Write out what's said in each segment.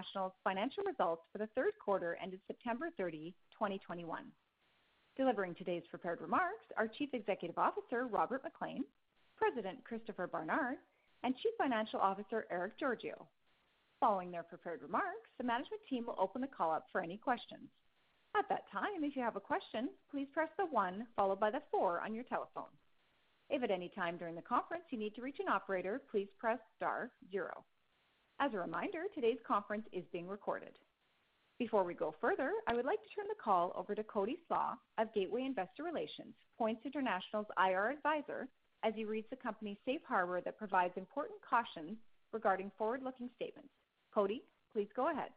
International's financial results for the third quarter ended September 30, 2021. Delivering today's prepared remarks are Chief Executive Officer Robert MacLean, President Christopher Barnard, and Chief Financial Officer Erick Georgiou. Following their prepared remarks, the management team will open the call up for any questions. At that time, if you have a question, please press the one followed by the four on your telephone. If at any time during the conference you need to reach an operator, please press star zero. As a reminder, today's conference is being recorded. Before we go further, I would like to turn the call over to Cody Slach of Gateway Investor Relations, Points International's IR advisor, as he reads the company's safe harbor that provides important cautions regarding forward-looking statements. Cody, please go ahead.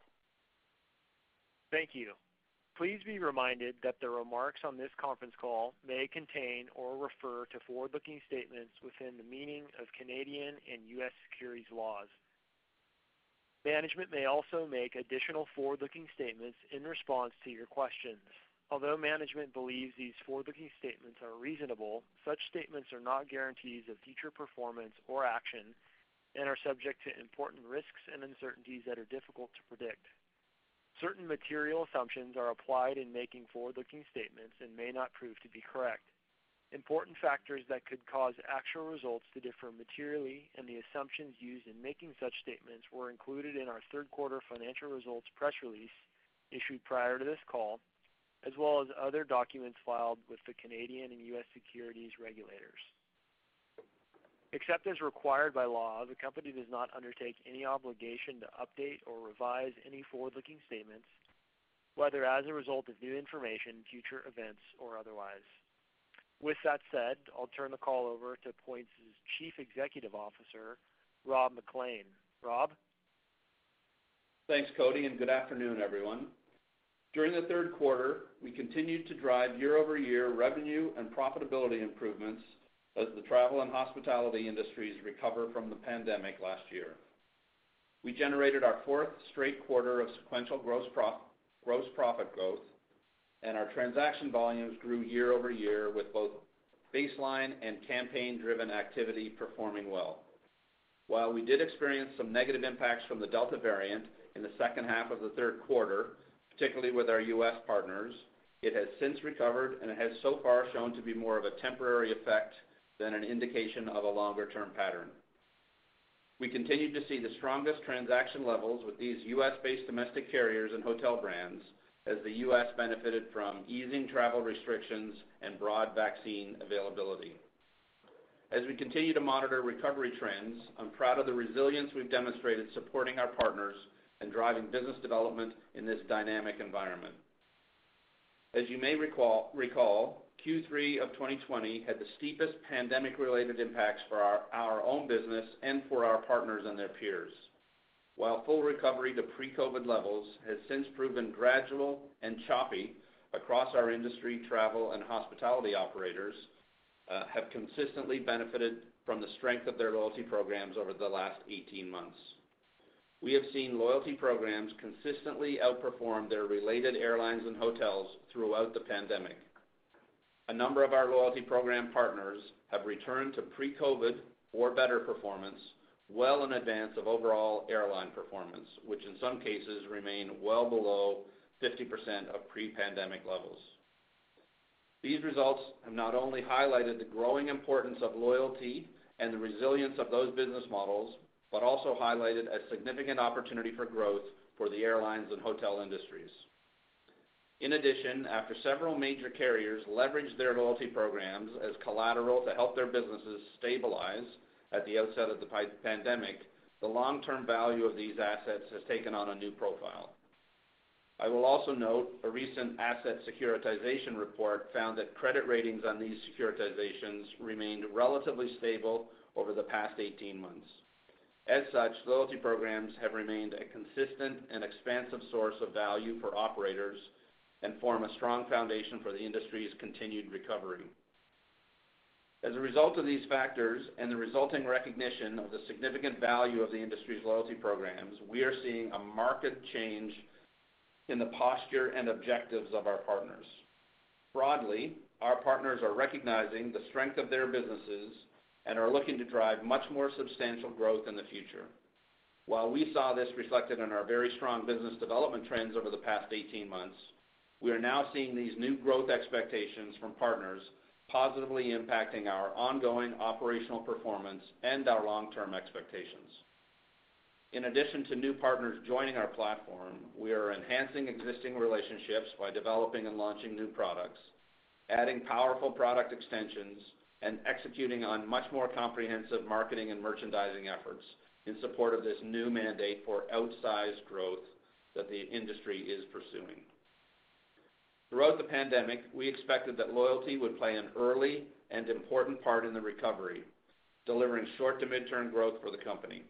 Thank you. Please be reminded that the remarks on this conference call may contain or refer to forward-looking statements within the meaning of Canadian and U.S. securities laws. Management may also make additional forward-looking statements in response to your questions. Although management believes these forward-looking statements are reasonable, such statements are not guarantees of future performance or action and are subject to important risks and uncertainties that are difficult to predict. Certain material assumptions are applied in making forward-looking statements and may not prove to be correct. Important factors that could cause actual results to differ materially and the assumptions used in making such statements were included in our third quarter financial results press release issued prior to this call, as well as other documents filed with the Canadian and U.S. securities regulators. Except as required by law, the company does not undertake any obligation to update or revise any forward-looking statements, whether as a result of new information, future events, or otherwise. With that said, I'll turn the call over to Points' Chief Executive Officer, Rob MacLean. Rob? Thanks, Cody, and good afternoon, everyone. During the third quarter, we continued to drive year-over-year revenue and profitability improvements as the travel and hospitality industries recover from the pandemic last year. We generated our fourth straight quarter of sequential gross profit growth, and our transaction volumes grew year-over-year with both baseline and campaign-driven activity performing well. While we did experience some negative impacts from the Delta variant in the second half of the third quarter, particularly with our U.S. partners, it has since recovered, and it has so far shown to be more of a temporary effect than an indication of a longer-term pattern. We continued to see the strongest transaction levels with these U.S.-based domestic carriers and hotel brands as the U.S. benefited from easing travel restrictions and broad vaccine availability. As we continue to monitor recovery trends, I'm proud of the resilience we've demonstrated supporting our partners and driving business development in this dynamic environment. As you may recall, Q3 of 2020 had the steepest pandemic-related impacts for our own business and for our partners and their peers. While full recovery to pre-COVID levels has since proven gradual and choppy across our industry, travel and hospitality operators uh, have consistently benefited from the strength of their loyalty programs over the last 18 months. We have seen loyalty programs consistently outperform their related airlines and hotels throughout the pandemic. A number of our loyalty program partners have returned to pre-COVID or better performance well in advance of overall airline performance, which in some cases remain well below 50% of pre-pandemic levels. These results have not only highlighted the growing importance of loyalty and the resilience of those business models, but also highlighted a significant opportunity for growth for the airlines and hotel industries. In addition, after several major carriers leveraged their loyalty programs as collateral to help their businesses stabilize at the outset of the pandemic, the long-term value of these assets has taken on a new profile. I will also note a recent asset securitization report found that credit ratings on these securitizations remained relatively stable over the past 18 months. As such, loyalty programs have remained a consistent and expansive source of value for operators and form a strong foundation for the industry's continued recovery. As a result of these factors and the resulting recognition of the significant value of the industry's loyalty programs, we are seeing a marked change in the posture and objectives of our partners. Broadly, our partners are recognizing the strength of their businesses and are looking to drive much more substantial growth in the future. While we saw this reflected in our very strong business development trends over the past 18 months, we are now seeing these new growth expectations from partners positively impacting our ongoing operational performance and our long-term expectations. In addition to new partners joining our platform, we are enhancing existing relationships by developing and launching new products, adding powerful product extensions, and executing on much more comprehensive marketing and merchandising efforts in support of this new mandate for outsized growth that the industry is pursuing. Throughout the pandemic, we expected that loyalty would play an early and important part in the recovery, delivering short to mid-term growth for the company.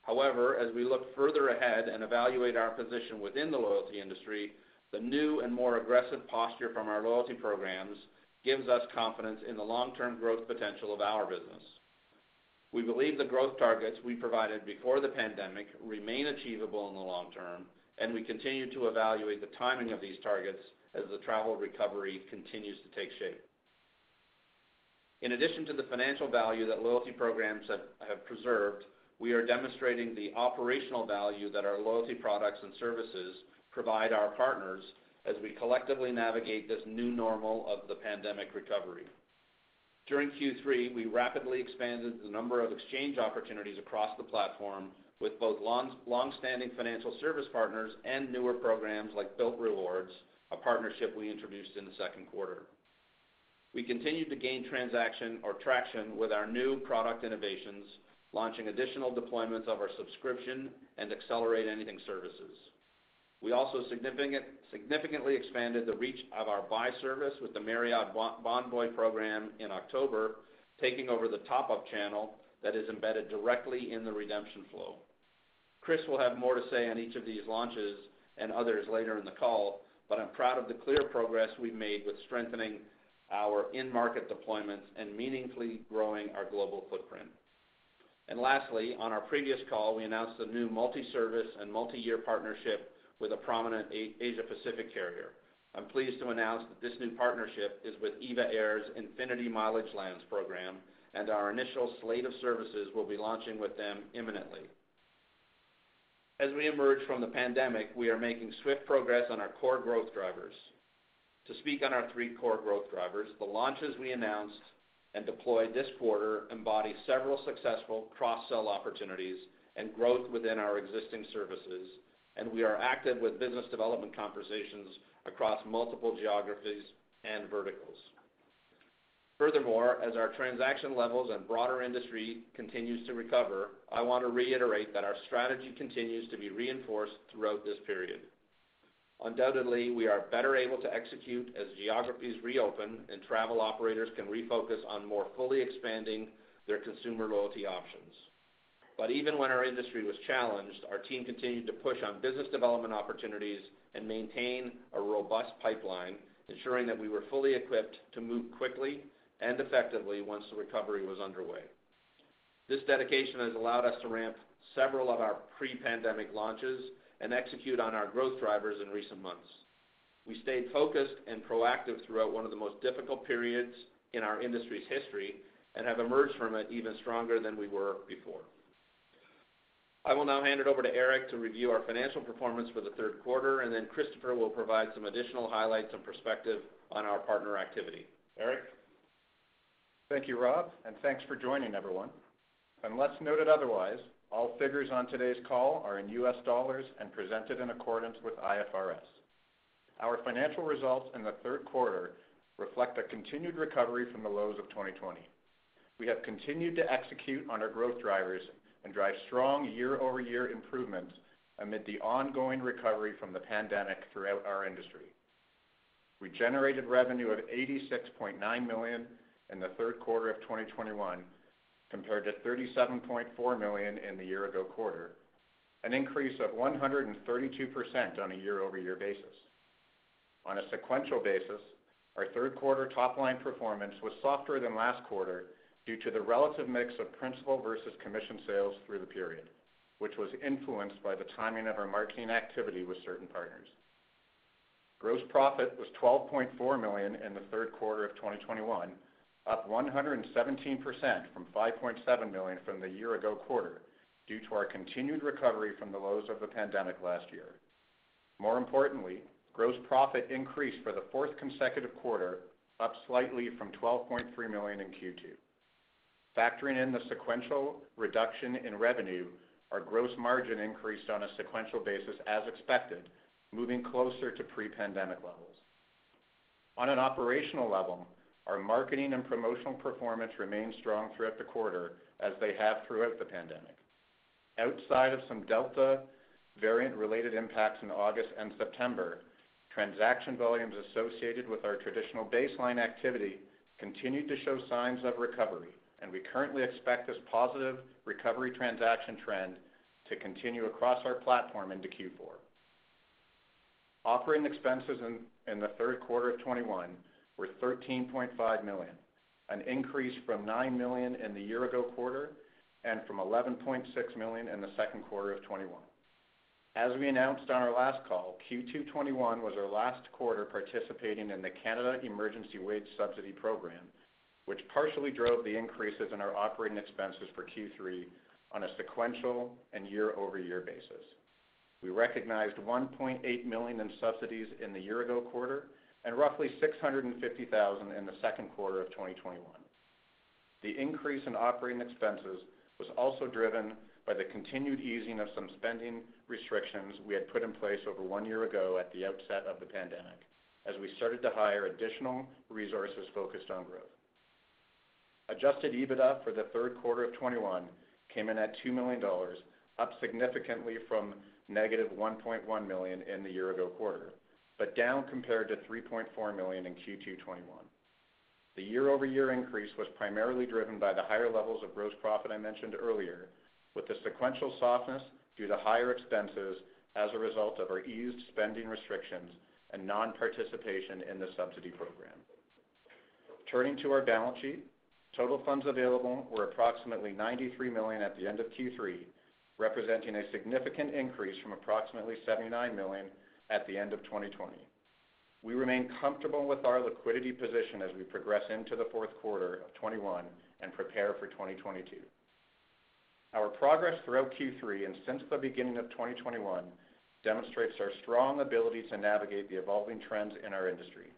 However, as we look further ahead and evaluate our position within the loyalty industry, the new and more aggressive posture from our loyalty programs gives us confidence in the long-term growth potential of our business. We believe the growth targets we provided before the pandemic remain achievable in the long term, and we continue to evaluate the timing of these targets as the travel recovery continues to take shape. In addition to the financial value that loyalty programs have preserved, we are demonstrating the operational value that our loyalty products and services provide our partners as we collectively navigate this new normal of the pandemic recovery. During Q3, we rapidly expanded the number of exchange opportunities across the platform with both long-standing financial service partners and newer programs like Bilt Rewards, a partnership we introduced in the second quarter. We continued to gain transaction or traction with our new product innovations, launching additional deployments of our subscription and Accelerate Anything services. We also significantly expanded the reach of our buy service with the Marriott Bonvoy program in October, taking over the top-up channel that is embedded directly in the redemption flow. Chris will have more to say on each of these launches and others later in the call, but I'm proud of the clear progress we've made with strengthening our in-market deployments and meaningfully growing our global footprint. And lastly, on our previous call, we announced a new multi-service and multi-year partnership with a prominent Asia Pacific carrier. I'm pleased to announce that this new partnership is with EVA Air's Infinity MileageLands program, and our initial slate of services will be launching with them imminently. As we emerge from the pandemic, we are making swift progress on our core growth drivers. To speak on our three core growth drivers, the launches we announced and deployed this quarter embody several successful cross-sell opportunities and growth within our existing services, and we are active with business development conversations across multiple geographies and verticals. Furthermore, as our transaction levels and broader industry continues to recover, I want to reiterate that our strategy continues to be reinforced throughout this period. Undoubtedly, we are better able to execute as geographies reopen and travel operators can refocus on more fully expanding their consumer loyalty options. But even when our industry was challenged, our team continued to push on business development opportunities and maintain a robust pipeline, ensuring that we were fully equipped to move quickly and effectively once the recovery was underway. This dedication has allowed us to ramp several of our pre-pandemic launches and execute on our growth drivers in recent months. We stayed focused and proactive throughout one of the most difficult periods in our industry's history and have emerged from it even stronger than we were before. I will now hand it over to Erick to review our financial performance for the third quarter, and then Christopher will provide some additional highlights and perspective on our partner activity. Erick? Thank you, Rob, and thanks for joining everyone. Unless noted otherwise, all figures on today's call are in US dollars and presented in accordance with IFRS. Our financial results in the third quarter reflect a continued recovery from the lows of 2020. We have continued to execute on our growth drivers and drive strong year-over-year improvements amid the ongoing recovery from the pandemic throughout our industry. We generated revenue of $86.9 million in the third quarter of 2021, compared to 37.4 million in the year-ago quarter, an increase of 132% on a year-over-year basis. On a sequential basis, our third quarter top-line performance was softer than last quarter due to the relative mix of principal versus commission sales through the period, which was influenced by the timing of our marketing activity with certain partners. Gross profit was 12.4 million in the third quarter of 2021, up 117% from 5.7 million from the year-ago quarter due to our continued recovery from the lows of the pandemic last year. More importantly, gross profit increased for the fourth consecutive quarter, up slightly from 12.3 million in Q2. Factoring in the sequential reduction in revenue, our gross margin increased on a sequential basis as expected, moving closer to pre-pandemic levels. On an operational level, our marketing and promotional performance remained strong throughout the quarter as they have throughout the pandemic. Outside of some Delta variant-related impacts in August and September, transaction volumes associated with our traditional baseline activity continued to show signs of recovery, and we currently expect this positive recovery transaction trend to continue across our platform into Q4. Operating expenses in the third quarter of 2021 were 13.5 million, an increase from 9 million in the year-ago quarter and from 11.6 million in the second quarter of 2021. As we announced on our last call, Q2 2021 was our last quarter participating in the Canada Emergency Wage Subsidy program, which partially drove the increases in our operating expenses for Q3 on a sequential and year-over-year basis. We recognized 1.8 million in subsidies in the year-ago quarter and roughly 650,000 in the second quarter of 2021. The increase in operating expenses was also driven by the continued easing of some spending restrictions we had put in place over one year ago at the outset of the pandemic, as we started to hire additional resources focused on growth. Adjusted EBITDA for the third quarter of 2021 came in at $2 million, up significantly from negative -$1.1 million in the year-ago quarter, but down compared to 3.4 million in Q2 2021. The year-over-year increase was primarily driven by the higher levels of gross profit I mentioned earlier, with the sequential softness due to higher expenses as a result of our eased spending restrictions and non-participation in the subsidy program. Turning to our balance sheet, total funds available were approximately 93 million at the end of Q3, representing a significant increase from approximately $79 million at the end of 2020. We remain comfortable with our liquidity position as we progress into the fourth quarter of 2021 and prepare for 2022. Our progress throughout Q3 and since the beginning of 2021 demonstrates our strong ability to navigate the evolving trends in our industry.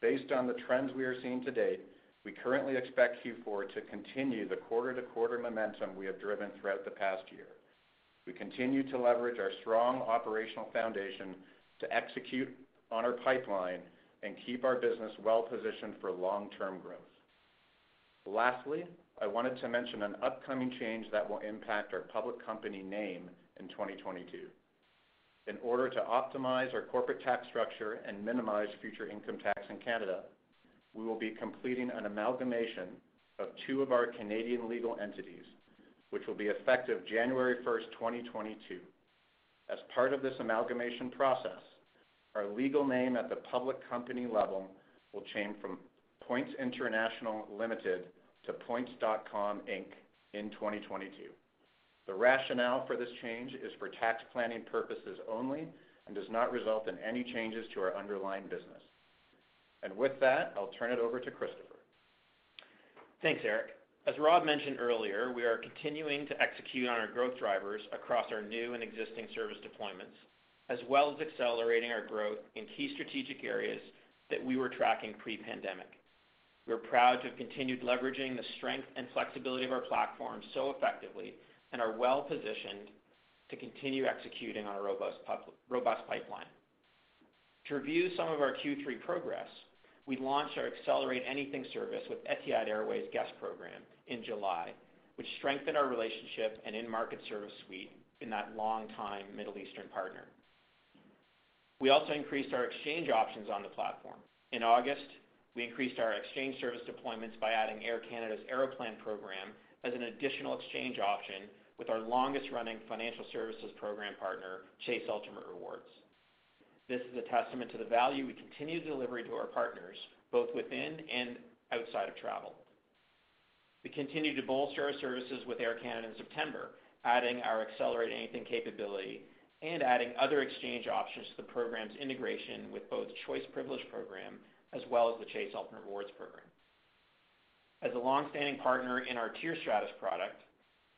Based on the trends we are seeing to date, we currently expect Q4 to continue the quarter-to-quarter momentum we have driven throughout the past year. We continue to leverage our strong operational foundation to execute on our pipeline and keep our business well-positioned for long-term growth. Lastly, I wanted to mention an upcoming change that will impact our public company name in 2022. In order to optimize our corporate tax structure and minimize future income tax in Canada, we will be completing an amalgamation of two of our Canadian legal entities, which will be effective January 1, 2022. As part of this amalgamation process, our legal name at the public company level will change from Points International Limited to Points.com Inc. in 2022. The rationale for this change is for tax planning purposes only and does not result in any changes to our underlying business. And with that, I'll turn it over to Christopher. Thanks, Erick. As Rob mentioned earlier, we are continuing to execute on our growth drivers across our new and existing service deployments, as well as accelerating our growth in key strategic areas that we were tracking pre-pandemic. We're proud to have continued leveraging the strength and flexibility of our platform so effectively and are well-positioned to continue executing on a robust pipeline. To review some of our Q3 progress, we launched our Accelerate Anything service with Etihad Airways guest program in July, which strengthened our relationship and in-market service suite in that long-time Middle Eastern partner. We also increased our exchange options on the platform. In August, we increased our exchange service deployments by adding Air Canada's Aeroplan program as an additional exchange option with our longest-running financial services program partner, Chase Ultimate Rewards. This is a testament to the value we continue delivering to our partners, both within and outside of travel. We continue to bolster our services with Air Canada in September, adding our Accelerate Anything capability and adding other exchange options to the program's integration with both Choice Privilege program as well as the Chase Ultimate Rewards program. As a long-standing partner in our Tier Status product,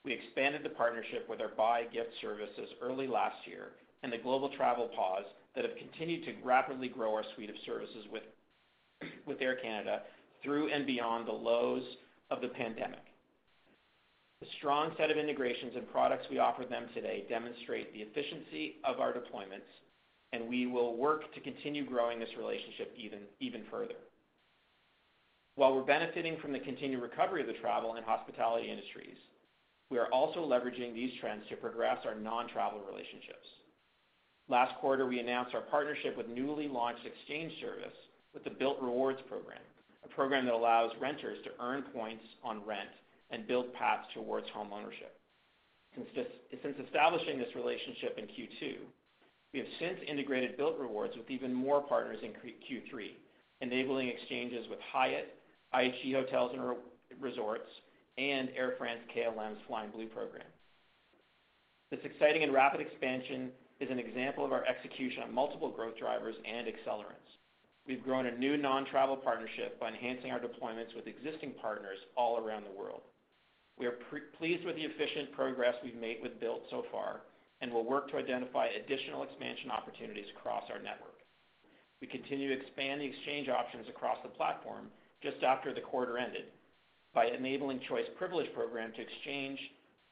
we expanded the partnership with our buy gift services early last year and the global travel pause that have continued to rapidly grow our suite of services with Air Canada through and beyond the lows of the pandemic. The strong set of integrations and products we offer them today demonstrate the efficiency of our deployments, and we will work to continue growing this relationship even further. While we're benefiting from the continued recovery of the travel and hospitality industries, we are also leveraging these trends to progress our non-travel relationships. Last quarter, we announced our partnership with newly launched exchange service with the Bilt Rewards program, a program that allows renters to earn points on rent and build paths towards homeownership. Since establishing this relationship in Q2, we have since integrated Bilt Rewards with even more partners in Q3, enabling exchanges with Hyatt, IHG Hotels & Resorts, and Air France-KLM's Flying Blue program. This exciting and rapid expansion is an example of our execution on multiple growth drivers and accelerants. We've grown a new non-travel partnership by enhancing our deployments with existing partners all around the world. We are pleased with the efficient progress we've made with Bilt so far and will work to identify additional expansion opportunities across our network. We continue to expand the exchange options across the platform just after the quarter ended by enabling Choice Privilege program to exchange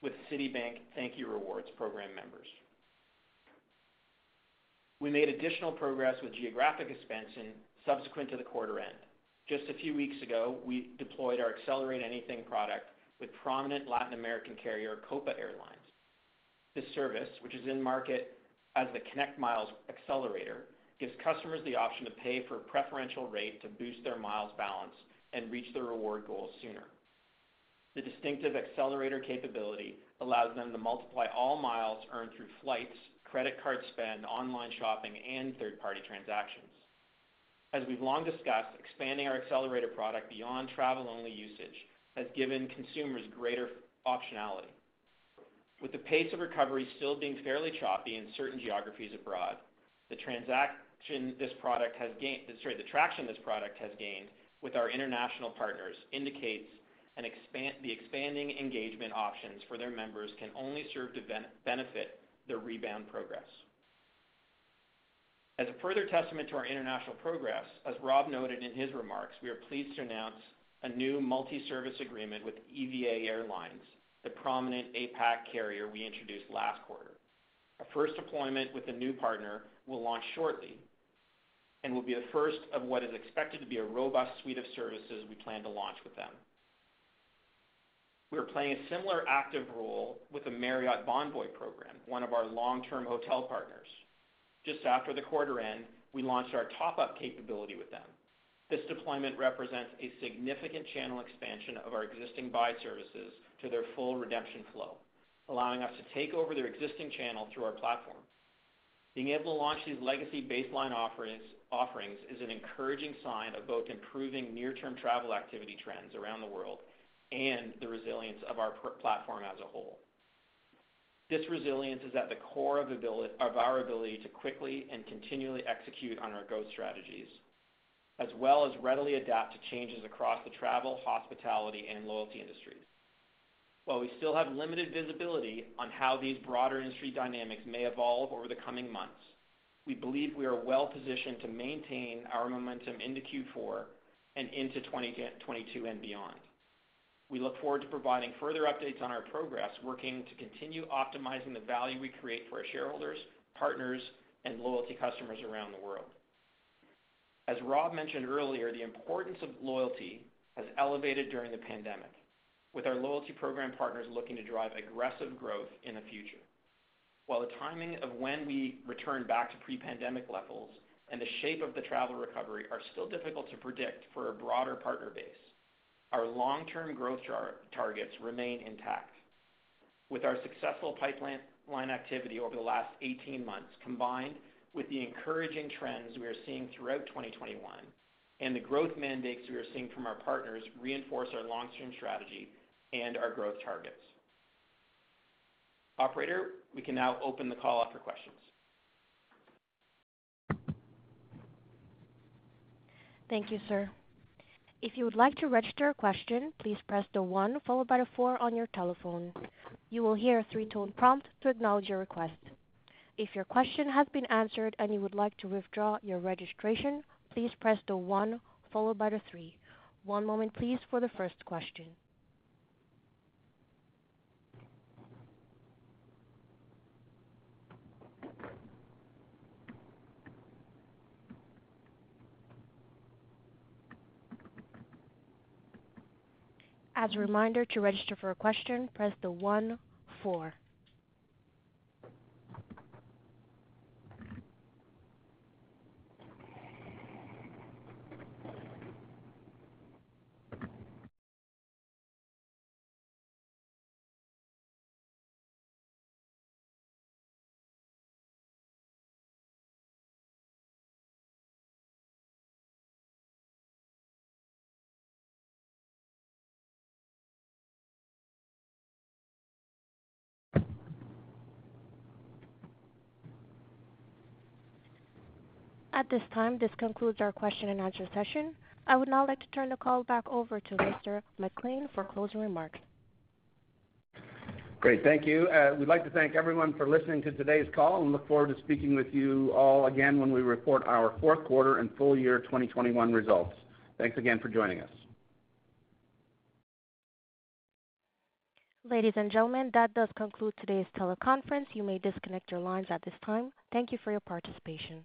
with Citibank Thank You Rewards program members. We made additional progress with geographic expansion subsequent to the quarter end. Just a few weeks ago, we deployed our Accelerate Anything product with prominent Latin American carrier, Copa Airlines. This service, which is in market as the ConnectMiles Accelerator, gives customers the option to pay for a preferential rate to boost their miles balance and reach their reward goals sooner. The distinctive accelerator capability allows them to multiply all miles earned through flights, credit card spend, online shopping, and third-party transactions. As we've long discussed, expanding our accelerator product beyond travel-only usage has given consumers greater optionality. With the pace of recovery still being fairly choppy in certain geographies abroad, the traction this product has gained with our international partners indicates the expanding engagement options for their members can only serve to benefit their rebound progress. As a further testament to our international progress, as Rob noted in his remarks, we are pleased to announce a new multi-service agreement with EVA Airlines, the prominent APAC carrier we introduced last quarter. Our first deployment with the new partner will launch shortly and will be the first of what is expected to be a robust suite of services we plan to launch with them. We are playing a similar active role with the Marriott Bonvoy program, one of our long-term hotel partners. Just after the quarter end, we launched our top-up capability with them. This deployment represents a significant channel expansion of our existing buy services to their full redemption flow, allowing us to take over their existing channel through our platform. Being able to launch these legacy baseline offerings is an encouraging sign of both improving near-term travel activity trends around the world and the resilience of our platform as a whole. This resilience is at the core of our ability to quickly and continually execute on our growth strategies, as well as readily adapt to changes across the travel, hospitality, and loyalty industries. While we still have limited visibility on how these broader industry dynamics may evolve over the coming months, we believe we are well-positioned to maintain our momentum into Q4 and into 2022 and beyond. We look forward to providing further updates on our progress, working to continue optimizing the value we create for our shareholders, partners, and loyalty customers around the world. As Rob mentioned earlier, the importance of loyalty has elevated during the pandemic, with our loyalty program partners looking to drive aggressive growth in the future. While the timing of when we return back to pre-pandemic levels and the shape of the travel recovery are still difficult to predict for a broader partner base, our long-term growth targets remain intact. With our successful pipeline activity over the last 18 months, combined with the encouraging trends we are seeing throughout 2021 and the growth mandates we are seeing from our partners reinforce our long-term strategy and our growth targets. Operator, we can now open the call up for questions. Thank you, sir. If you would like to register a question, please press the one followed by the four on your telephone. You will hear a three-tone prompt to acknowledge your request. If your question has been answered and you would like to withdraw your registration, please press the one followed by the three. One moment please for the first question. As a reminder, to register for a question, press the one, four. At this time, this concludes our question and answer session. I would now like to turn the call back over to Mr. MacLean for closing remarks. Great. Thank you. Uh, we'd like to thank everyone for listening to today's call and look forward to speaking with you all again when we report our fourth quarter and full year 2021 results. Thanks again for joining us. Ladies and gentlemen, that does conclude today's teleconference. You may disconnect your lines at this time. Thank you for your participation.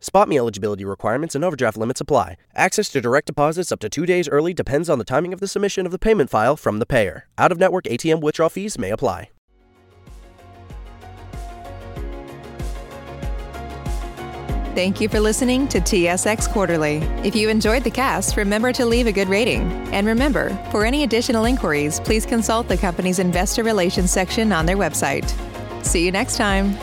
SpotMe eligibility requirements and overdraft limits apply. Access to direct deposits up to two days early depends on the timing of the submission of the payment file from the payer. Out of network ATM withdrawal fees may apply. Thank you for listening to TSX Quarterly. If you enjoyed the cast, remember to leave a good rating. And remember, for any additional inquiries, please consult the company's investor relations section on their website. See you next time.